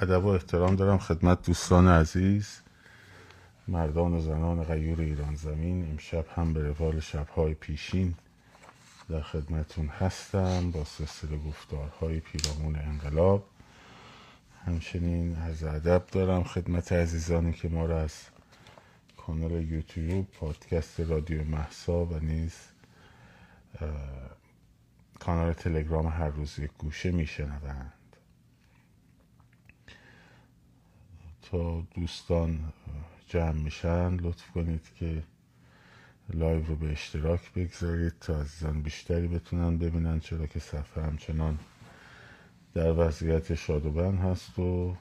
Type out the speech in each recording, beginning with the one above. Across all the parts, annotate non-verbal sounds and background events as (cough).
ادب و احترام دارم خدمت دوستان عزیز مردان و زنان غیور ایران زمین. امشب هم به روال شبهای پیشین در خدمتون هستم با سلسله گفتارهای پیرامون انقلاب. همچنین از ادب دارم خدمت عزیزانی که ما را از کانال یوتیوب پادکست رادیو محسا و نیز کانال تلگرام هر روز یک گوشه میشنوند. تا دوستان جمع میشن لطف کنید که لایو رو به اشتراک بگذارید تا عزیزان بیشتری بتونن ببینن چرا که صفحه همچنان در وضعیت shadowban هست و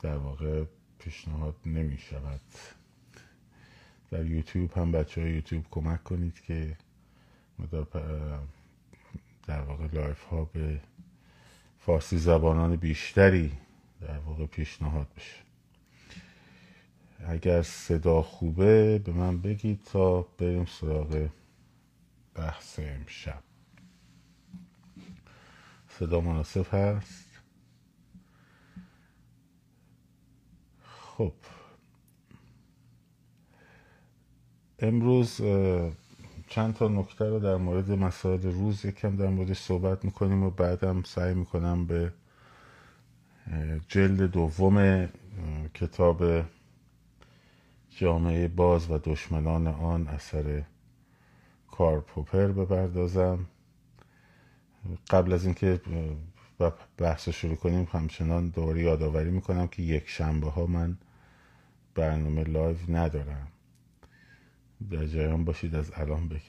در واقع پیشنهاد نمی شود. در یوتیوب هم بچه های یوتیوب کمک کنید که در واقع لایف ها به فارسی زبانان بیشتری در واقع پیشنهاد بشه اگر صدا خوبه به من بگید تا بریم سراغ بحث امشب. صدا مناسب هست؟ خب. امروز چند تا نکته رو در مورد مسائل روز یکم در موردش صحبت می‌کنیم و بعدم سعی می‌کنم به جلد دوم کتاب جامعه باز و دشمنان آن اثر کار پوپر بپردازم. قبل از اینکه بحث شروع کنیم همچنان دوباره یادآوری می‌کنم که یک شنبه ها من برنامه لایو ندارم. در جریان باشید از الان بگم.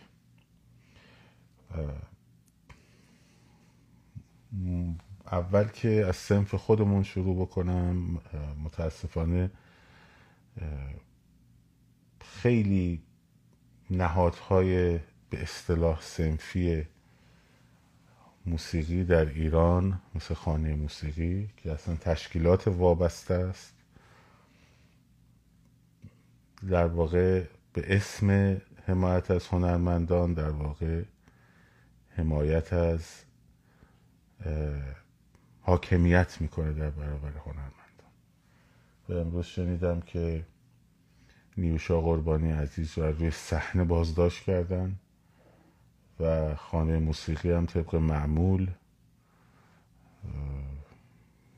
اول که از سنف خودمون شروع بکنم متاسفانه خیلی نهادهای به اصطلاح سنفی موسیقی در ایران مثل خانه موسیقی که اصلا تشکیلات وابسته است در واقع به اسم حمایت از هنرمندان در واقع حمایت از حاکمیت می‌کنه در برابر هنرمندان. و امروز شنیدم که نیوشا قربانی عزیز رو روی صحنه بازداشت کردن و خانه موسیقی هم طبق معمول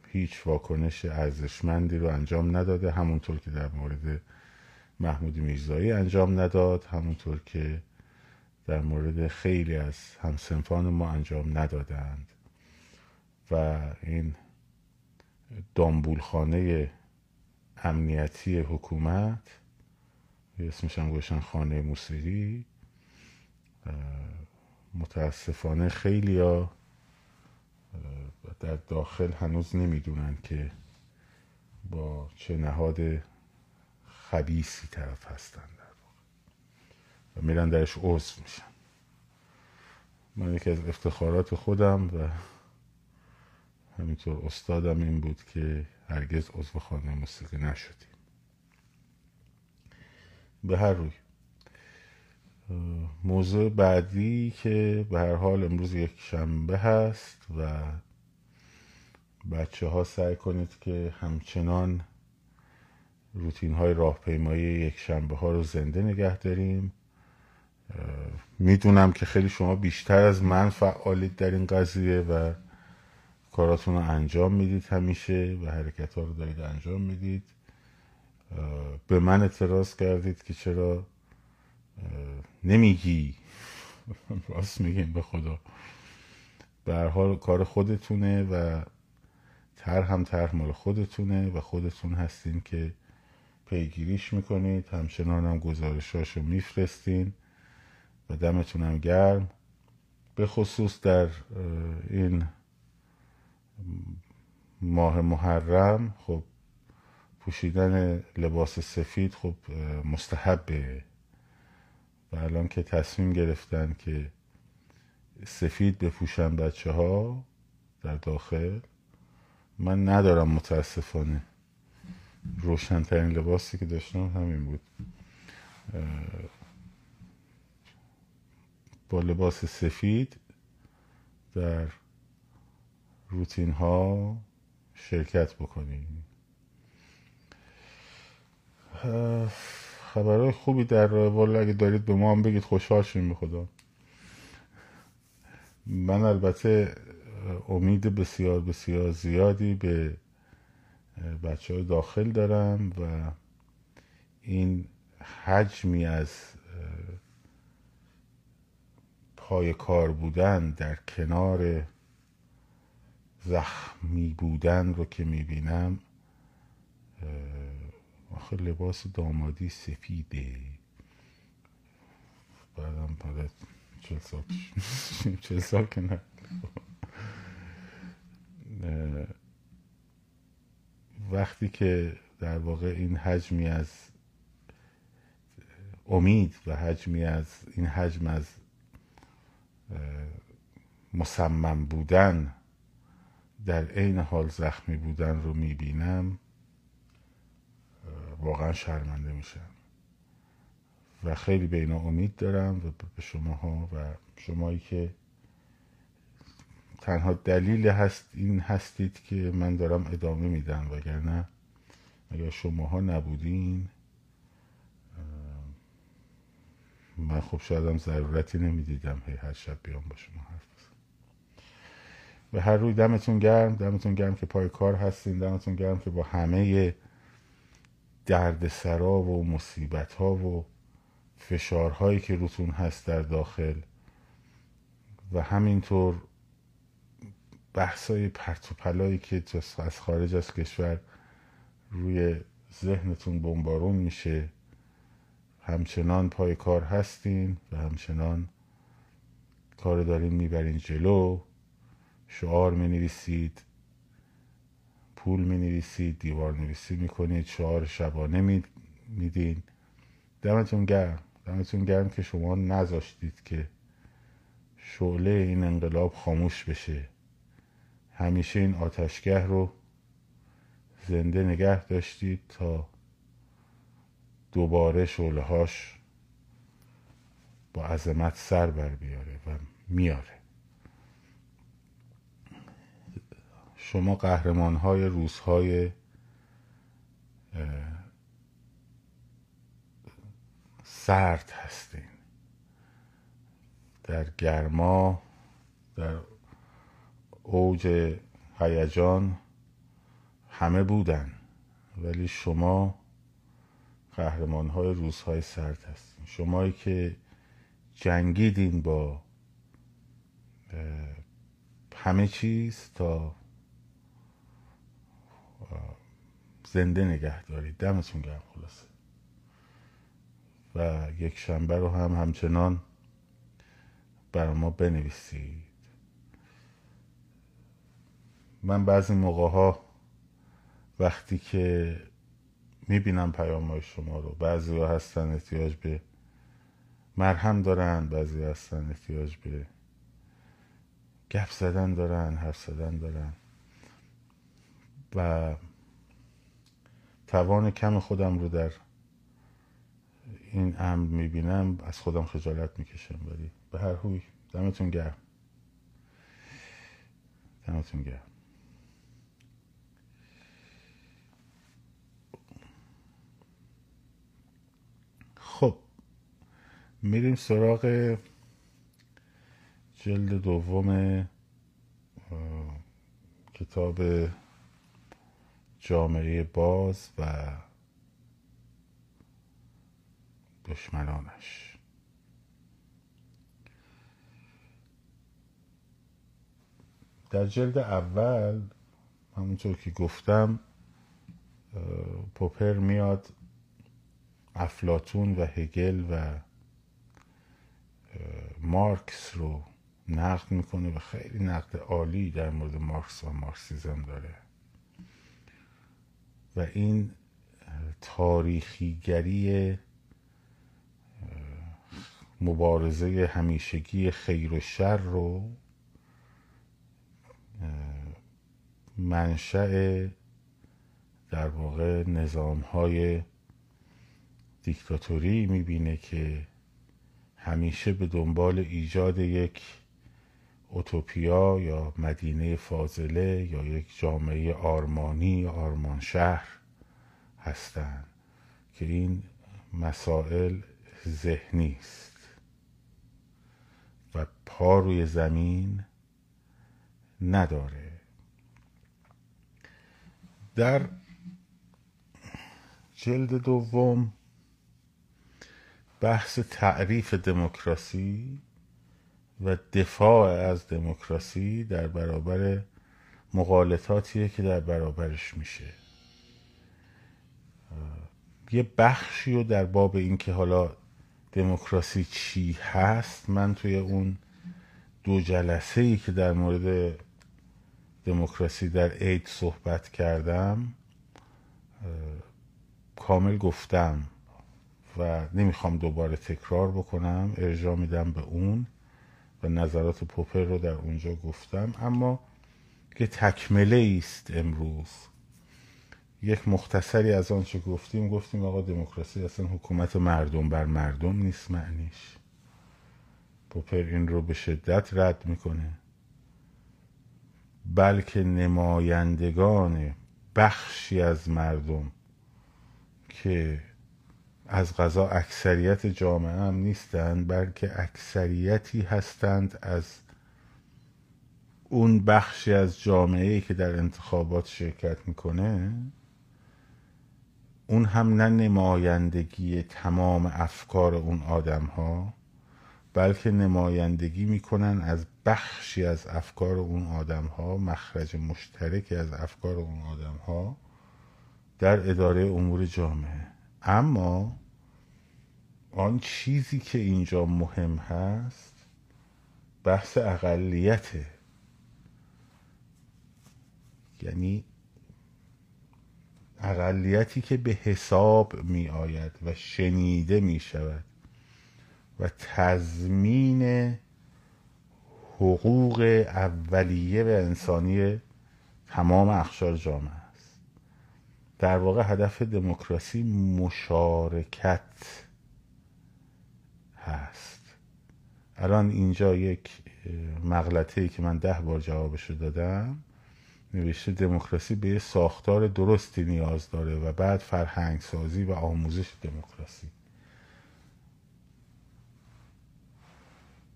هیچ واکنش ارزشمندی رو انجام نداده همونطور که در مورد محمود میرزایی انجام نداد همونطور که در مورد خیلی از همسنفان ما انجام ندادند. و این دامبولخانه امنیتی حکومت اسمش هم گوشن خانه موسیقی متاسفانه خیلی ها در داخل هنوز نمی‌دونن که با چه نهاد خبیسی طرف هستن در واقع. و میرن درش عضو میشن. من یکی از افتخارات خودم و همینطور استادم این بود که هرگز عضو خانه موسیقی نشدیم. به هر روی. موضوع بعدی که به هر حال امروز یک شنبه هست و بچه ها سعی کنید که همچنان روتین های راهپیمایی یک شنبه ها رو زنده نگه داریم. می‌دونم که خیلی شما بیشتر از من فعالید در این قضیه و کاراتون رو انجام می‌دید همیشه و حرکت ها رو دارید انجام می‌دید. به من اعتراض کردید که چرا نمیگی. (laughs) راست میگیم به خدا. به حال کار خودتونه و تر هم تر مال خودتونه و خودتون هستین که پیگیریش می‌کنید. همچنان هم گزارشاشو میفرستین و دمتونم گرم. به خصوص در این ماه محرم خب پوشیدن لباس سفید خب مستحبه. و الان که تصمیم گرفتن که سفید بپوشن بچه ها در داخل من ندارم متاسفانه. روشنترین لباسی که داشتم همین بود. با لباس سفید در روتین ها شرکت بکنید خبرهای خوبی در راه اگه دارید به ما هم بگید خوشحال شیم به خدا. من البته امید بسیار بسیار زیادی به بچه های داخل دارم و این حجمی از پای کار بودن در کنار زخمی بودن رو که می‌بینم آخه لباس دامادی سفیده. بعدم بعد چل سال (laughs) چل سال که نه. وقتی که در واقع این حجمی از امید و حجمی از این حجم از مصمم بودن در عین حال زخمی بودن رو می‌بینم واقعا شرمنده میشم. و خیلی به اینا امید دارم و به شماها و شمایی که تنها دلیل هست این هستید که من دارم ادامه میدم وگرنه اگر شماها نبودین من خب شایدم ضرورتی نمی‌دیدم هی هر شب بیام با شما حرف به هر روی دمتون گرم. دمتون گرم که پای کار هستین. دمتون گرم که با همه درد سرا و مصیبت ها و فشارهایی که روتون هست در داخل و همینطور بحثای پرت و پلایی که از خارج از کشور روی ذهنتون بمبارون میشه. همچنان پای کار هستین و همچنان کار دارین می‌برین جلو. شعار می نویسید پول می نویسید دیوار نویسی می کنید شعار شبانه میدین. دمتون گرم. دمتون گرم که شما نذاشتید که شعله این انقلاب خاموش بشه. همیشه این آتشگه رو زنده نگه داشتید تا دوباره شعله هاش با عظمت سر بر بیاره و میاره. شما قهرمان های روزهای سرد هستین. در گرما در اوج هیجان همه بودن ولی شما قهرمان های روزهای سرد هستین. شمایی که جنگیدین با همه چیز تا زنده نگه دارید. دمتون گرم خلاصه. و یک شنبه رو هم همچنان بر ما بنویسید. من بعضی موقع ها وقتی که می‌بینم پیام های شما رو بعضی ها هستن احتیاج به مرهم دارن بعضی هستن احتیاج به گپ زدن دارن حرف زدن دارن. و توان کم خودم رو در این امر می‌بینم از خودم خجالت می‌کشم ولی به هر حوی دمتون گرم. دمتون گرم خب میریم سراغ جلد دوم کتاب جامعه باز و دشمنانش. در جلد اول همونطور که گفتم پوپر میاد افلاتون و هگل و مارکس رو نقد می‌کنه و خیلی نقد عالی در مورد مارکس و مارکسیزم داره. و این تاریخیگری مبارزه همیشگی خیر و شر رو منشأ در واقع نظام های دیکتاتوری می‌بینه که همیشه به دنبال ایجاد یک اوتوپیا یا مدینه فاضله یا یک جامعه آرمانی یا آرمان شهر هستند که این مسائل ذهنی است و پا روی زمین نداره. در جلد دوم بحث تعریف دموکراسی و دفاع از دموکراسی در برابر مقالطاتیه که در برابرش میشه. یه بخشی رو در باب این که حالا دموکراسی چی هست من توی اون دو جلسه ای که در مورد دموکراسی در عید صحبت کردم کامل گفتم. و نمی‌خوام دوباره تکرار بکنم ارجاع میدم به اون و نظرات پوپر رو در اونجا گفتم. اما که تکمله است امروز. یک مختصری از آنچه گفتیم گفتیم آقا دموکراسی اصلا حکومت مردم بر مردم نیست معنیش. پوپر این رو به شدت رد می‌کنه. بلکه نمایندگان بخشی از مردم که از غذا اکثریت جامعه هم نیستند بلکه اکثریتی هستند از اون بخشی از جامعه ای که در انتخابات شرکت می‌کنه. اون هم نه نمایندگی تمام افکار اون آدم ها بلکه نمایندگی می‌کنن از بخشی از افکار اون آدم ها مخرج مشترکی از افکار اون آدم ها در اداره امور جامعه. اما آن چیزی که اینجا مهم هست بحث اقلیته یعنی اقلیتی که به حساب می آید و شنیده می شود و تضمین حقوق اولیه و انسانی تمام اخشار جامعه در واقع هدف دموکراسی مشارکت هست. الان اینجا یک مغلطه ای که من ده بار جوابشو دادم نوشته دموکراسی به یه ساختار درستی نیاز داره و بعد فرهنگ سازی و آموزش دموکراسی.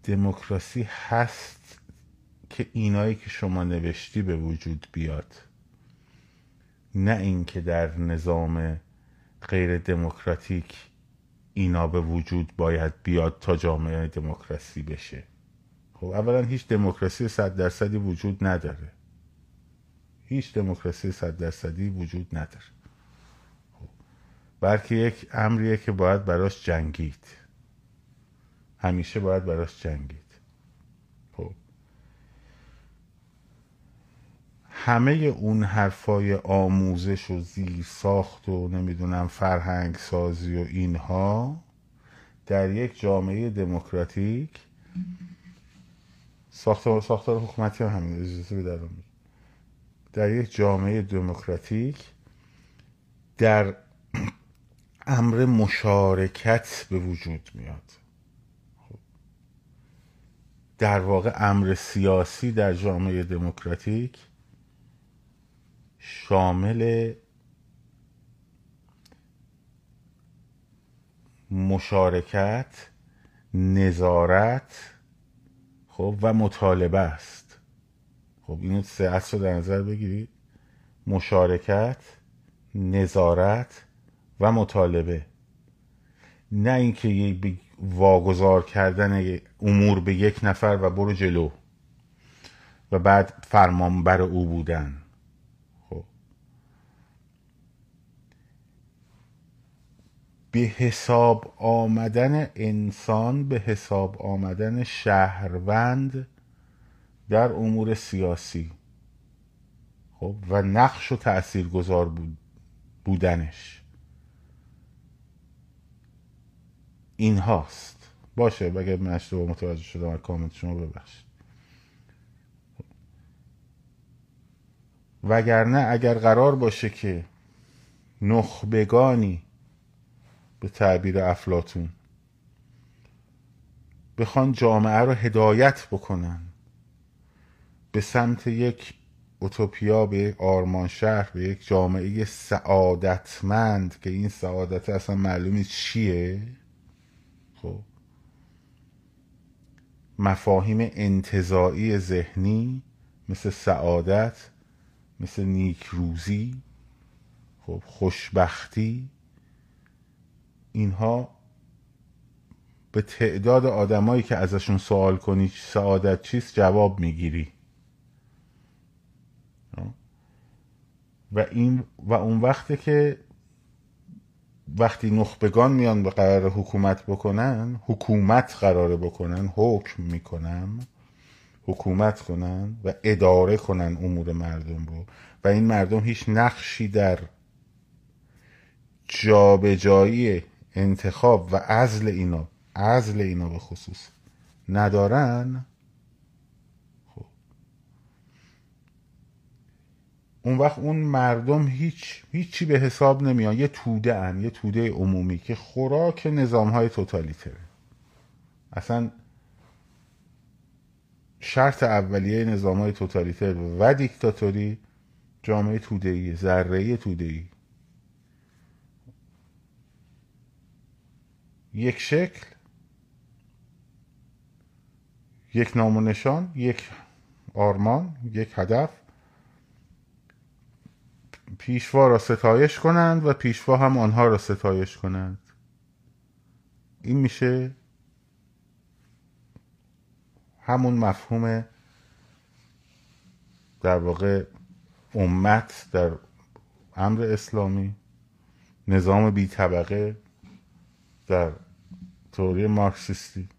دموکراسی هست که اینایی که شما نوشتی به وجود بیاد. نه اینکه در نظام غیر دموکراتیک اینا به وجود باید بیاد تا جامعه دموکراسی بشه. خب اولا هیچ دموکراسی صد درصدی وجود نداره. هیچ دموکراسی صد درصدی وجود نداره. خب. بلکه یک امریه که باید براش جنگید. همیشه باید براش جنگید خب همه اون حرفای آموزش و زیر ساخت و نمی‌دونم فرهنگ سازی و اینها در یک جامعه دموکراتیک ساختار ساختار حکومتی هم همین اجازه در یک جامعه دموکراتیک در امر مشارکت به وجود میاد خب. در واقع امر سیاسی در جامعه دموکراتیک شامل مشارکت نظارت خب و مطالبه است. خب اینو سه اصل رو در نظر بگیرید. مشارکت نظارت و مطالبه. نه اینکه واگذار کردن امور به یک نفر و برو جلو و بعد فرمانبر او بودن. به حساب آمدن انسان به حساب آمدن شهروند در امور سیاسی. خب و نقش و تأثیر گذار بود بودنش. این هاست باشه اگر من اشتباه متوجه شدم کامنت شما ببخشید. وگرنه اگر قرار باشه که نخبگانی به تعبیر افلاتون بخوان جامعه رو هدایت بکنن. به سمت یک اوتوپیا به آرمان شهر به یک جامعه سعادتمند که این سعادت اصلا معلومی چیه؟ خب. مفاهیم انتظاعی ذهنی مثل سعادت مثل نیکروزی خب خوشبختی. اینها به تعداد آدمایی که ازشون سوال کنی سعادت چیست جواب می‌گیری. و این و اون وقته که وقتی نخبگان میان به قرار حکومت بکنن حکومت قراره بکنن حکم می‌کنن حکومت کنن و اداره کنن امور مردم رو. و این مردم هیچ نقشی در جابجایی انتخاب و عزل اینا عزل اینا به خصوص ندارن خب. اون وقت اون مردم هیچ هیچی به حساب نمیان. یه توده ان یه توده عمومی که خوراک نظام های توتالیتره. اصلا شرط اولیه نظام های توتالیتر و دیکتاتوری جامعه توده ای ذره یک شکل یک نام و نشان یک آرمان یک هدف. پیشوا را ستایش کنند و پیشوا هم آنها را ستایش کنند. این میشه همون مفهوم در واقع امت در امر اسلامی نظام بی طبقه در توری مارکسیستی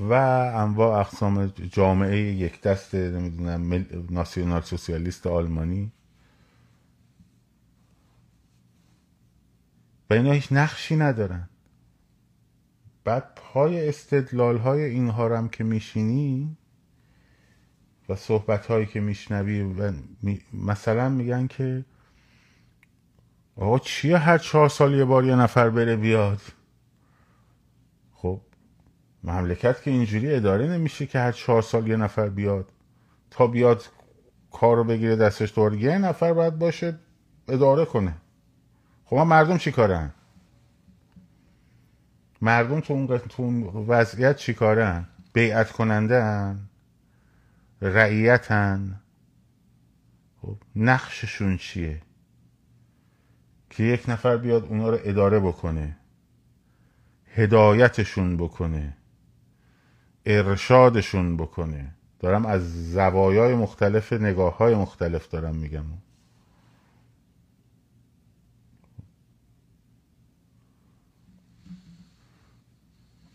و انواع اقسام جامعه یک دست نمی‌دونم ناسیونال سوسیالیست آلمانی. و اینا هیچ نقشی ندارن. بعد پای استدلال های اینها هم که میشینی و صحبت هایی که میشنوی و مثلا میگن که آقا چیه هر چهار سال یه بار یه نفر بره بیاد؟ خب مملکت که اینجوری اداره نمیشه که هر چهار سال یه نفر بیاد. تا بیاد کار رو بگیره دستش دور یه نفر باید باشه اداره کنه. خب مردم چی کارن؟ مردم تو اون, وضعیت چی کارن؟ بیعت کننده هن رعیتن. خب نقششون چیه؟ که یک نفر بیاد اونا رو اداره بکنه هدایتشون بکنه ارشادشون بکنه. دارم از زوایای مختلف نگاه های مختلف دارم میگم.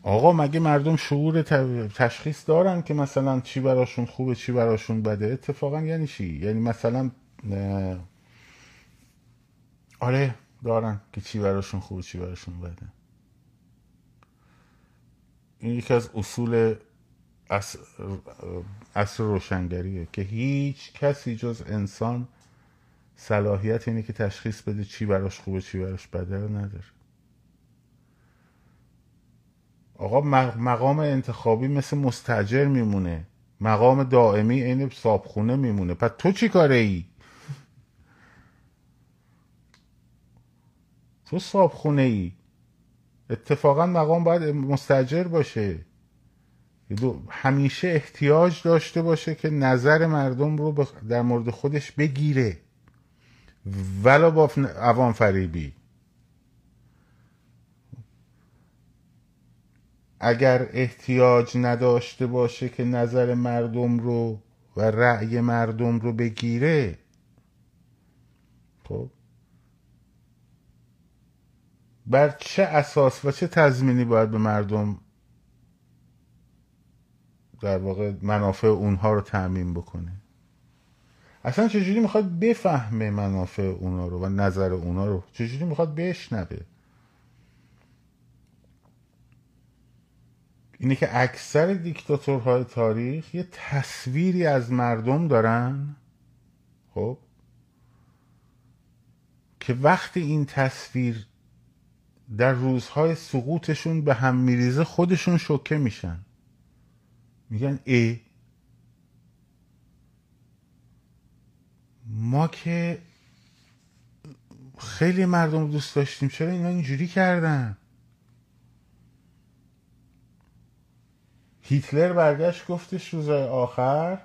آقا مگه مردم شعور تشخیص دارن که مثلا چی براشون خوبه چی براشون بده؟ اتفاقا یعنی چی؟ یعنی مثلا آره دارن که چی براشون خوبه چی براشون بده. این یکی از اصول اصر روشنگریه که هیچ کسی جز انسان صلاحیت اینه که تشخیص بده چی براش خوبه چی براش بده رو نداره. آقا مقام انتخابی مثل مستجر میمونه. مقام دائمی عین صابخونه میمونه. پس تو چی کاره ای؟ تو صابخونه ای اتفاقا مقام باید مستجر باشه. همیشه احتیاج داشته باشه که نظر مردم رو در مورد خودش بگیره. ولا با عوام فریبی. اگر احتیاج نداشته باشه که نظر مردم رو و رأی مردم رو بگیره خب بر چه اساس و چه تضمینی باید به مردم در واقع منافع اونها رو تعمین بکنه؟ اصلا چجوری می‌خواد بفهمه منافع اونها رو و نظر اونها رو؟ چجوری می‌خواد بشنوه؟ اینه که اکثر دیکتاتورهای تاریخ یه تصویری از مردم دارن خب که وقتی این تصویر در روزهای سقوطشون به هم میریزه خودشون شوکه میشن. میگن ای. ما که خیلی مردم دوست داشتیم چرا اینا اینجوری کردن؟ هیتلر برگشت گفتش روزای آخر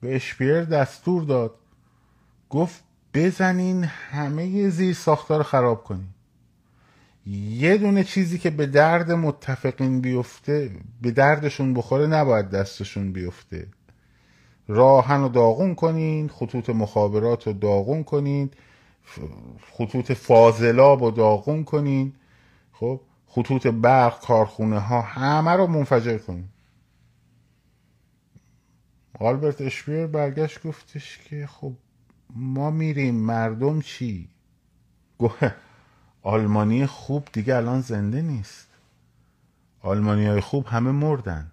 به اشپیر دستور داد. گفت بزنین همه زیر ساختار رو خراب کنین. یه دونه چیزی که به درد متفقین بیفته به دردشون بخوره نباید دستشون بیفته. راهن رو داغون کنین خطوط مخابرات رو داغون کنین خطوط فاضلاب رو داغون کنین. خب خطوط برق کارخونه ها همه رو منفجر کنین. آلبرت اشپیر برگشت گفتش که خب ما میریم مردم چی؟ آلمانی خوب دیگه الان زنده نیست. آلمانی های خوب همه مردن.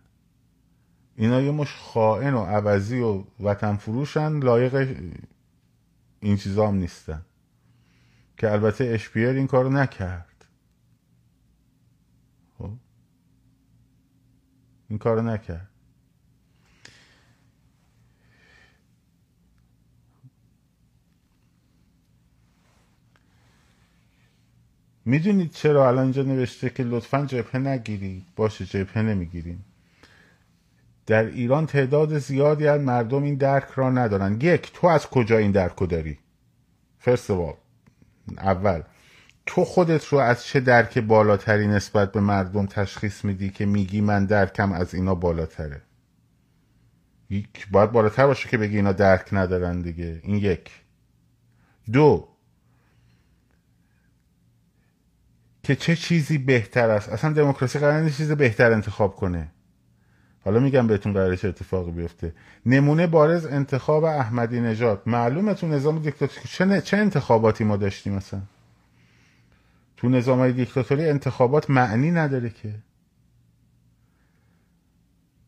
اینا یه مش خائن و عوضی و وطن فروشن لایق این چیزا هم نیستن. که البته اشپیر این کارو نکرد. خب؟ این کارو نکرد. می‌دونید چرا الان اینجا نوشته که لطفا جبهه نگیرید باشه جبهه نمی‌گیریم. در ایران تعداد زیادی از مردم این درک را ندارن. یک تو از کجا این درک رو داری فرست اول تو خودت رو از چه درک بالاتری نسبت به مردم تشخیص میدی که میگی من درکم از اینا بالاتره؟ یک باید بالاتر باشه که بگی اینا درک ندارن دیگه. این یک. دو که چه چیزی بهتر است. اصلا دموکراسی قرار نیست چیز بهتر انتخاب کنه. حالا میگم بهتون قراره چه اتفاقی بیفته. نمونه بارز انتخاب احمدی نژاد. معلومه تو نظام دیکتاتوری چه, چه انتخاباتی ما داشتیم مثلا؟ تو نظام های دیکتاتوری انتخابات معنی نداره که.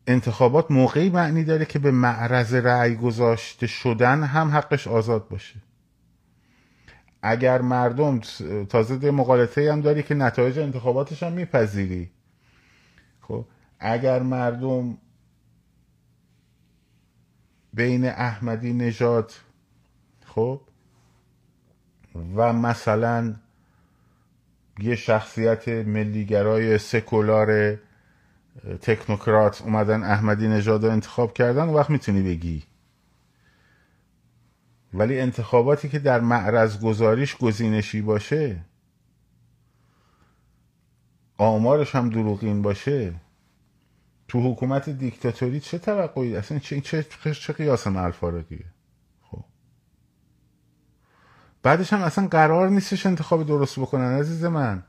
انتخابات موقعی معنی داره که به معرض رأی گذاشته شدن هم حقش آزاد باشه. اگر مردم تازه مقالطه هم داری که نتایج انتخاباتش هم میپذیری. خب اگر مردم بین احمدی نژاد خب و مثلا یه شخصیت ملیگرای سکولار تکنوکرات اومدن احمدی نژاد رو انتخاب کردن وقت می‌تونی بگی. ولی انتخاباتی که در معرض گذاریش گزینشی باشه آمارش هم دروغین باشه تو حکومت دیکتاتوری چه توقعی؟ اصلا چه چه چه قیاس الفارقیه خب. بعدش هم اصلا قرار نیستش انتخاب درست بکنن عزیز من.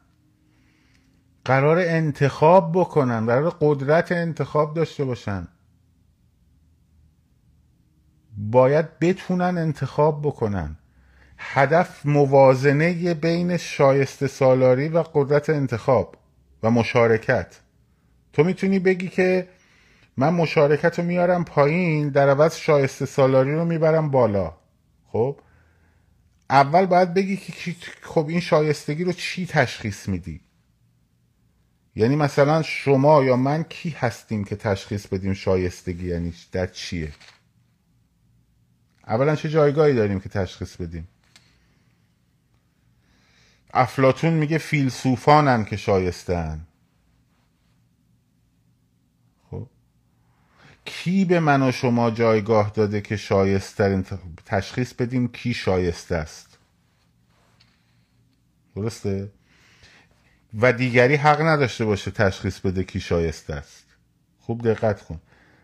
قرار انتخاب بکنن قرار قدرت انتخاب داشته باشن. باید بتونن انتخاب بکنن. هدف موازنه بین شایسته سالاری و قدرت انتخاب و مشارکت. تو می‌تونی بگی که من مشارکت رو میارم پایین در عوض شایسته سالاری رو می‌برم بالا. خب؟ اول باید بگی که خب این شایستگی رو چی تشخیص میدی؟ یعنی مثلا شما یا من کی هستیم که تشخیص بدیم شایستگی یعنی در چیه؟ اولا چه جایگاهی داریم که تشخیص بدیم؟ افلاتون میگه فیلسوفانن که شایستن. خب. کی به من و شما جایگاه داده که شایسته تشخیص بدیم کی شایسته است؟ درسته؟ و دیگری حق نداشته باشه تشخیص بده کی شایسته است. خوب دقت کن.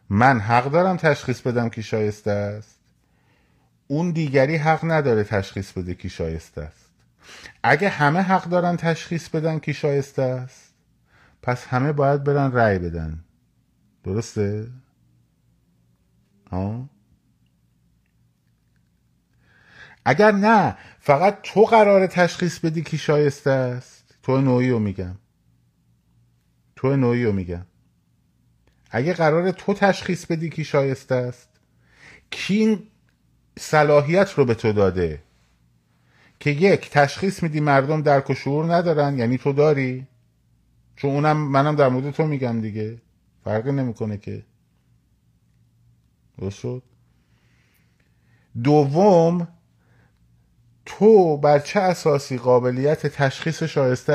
من حق دارم تشخیص بدم کی شایسته است؟ اون دیگری حق نداره تشخیص بده کی شایسته است. اگه همه حق دارن تشخیص بدن کی شایسته است پس همه باید برن رأی بدن. درسته؟ آه؟ اگر نه فقط تو قرار تشخیص بدی کی شایسته است. تو نوعی رو میگم. تو نوعی رو میگم. اگه قرار تو تشخیص بدی کی شایسته است کی صلاحیت رو به تو داده که یک تشخیص میدی مردم درک و شعور ندارن یعنی تو داری؟ چون اونم منم در مورد تو میگم دیگه. فرقی نمی‌کنه که. درست دوم تو بر چه اساسی قابلیت تشخیص شایسته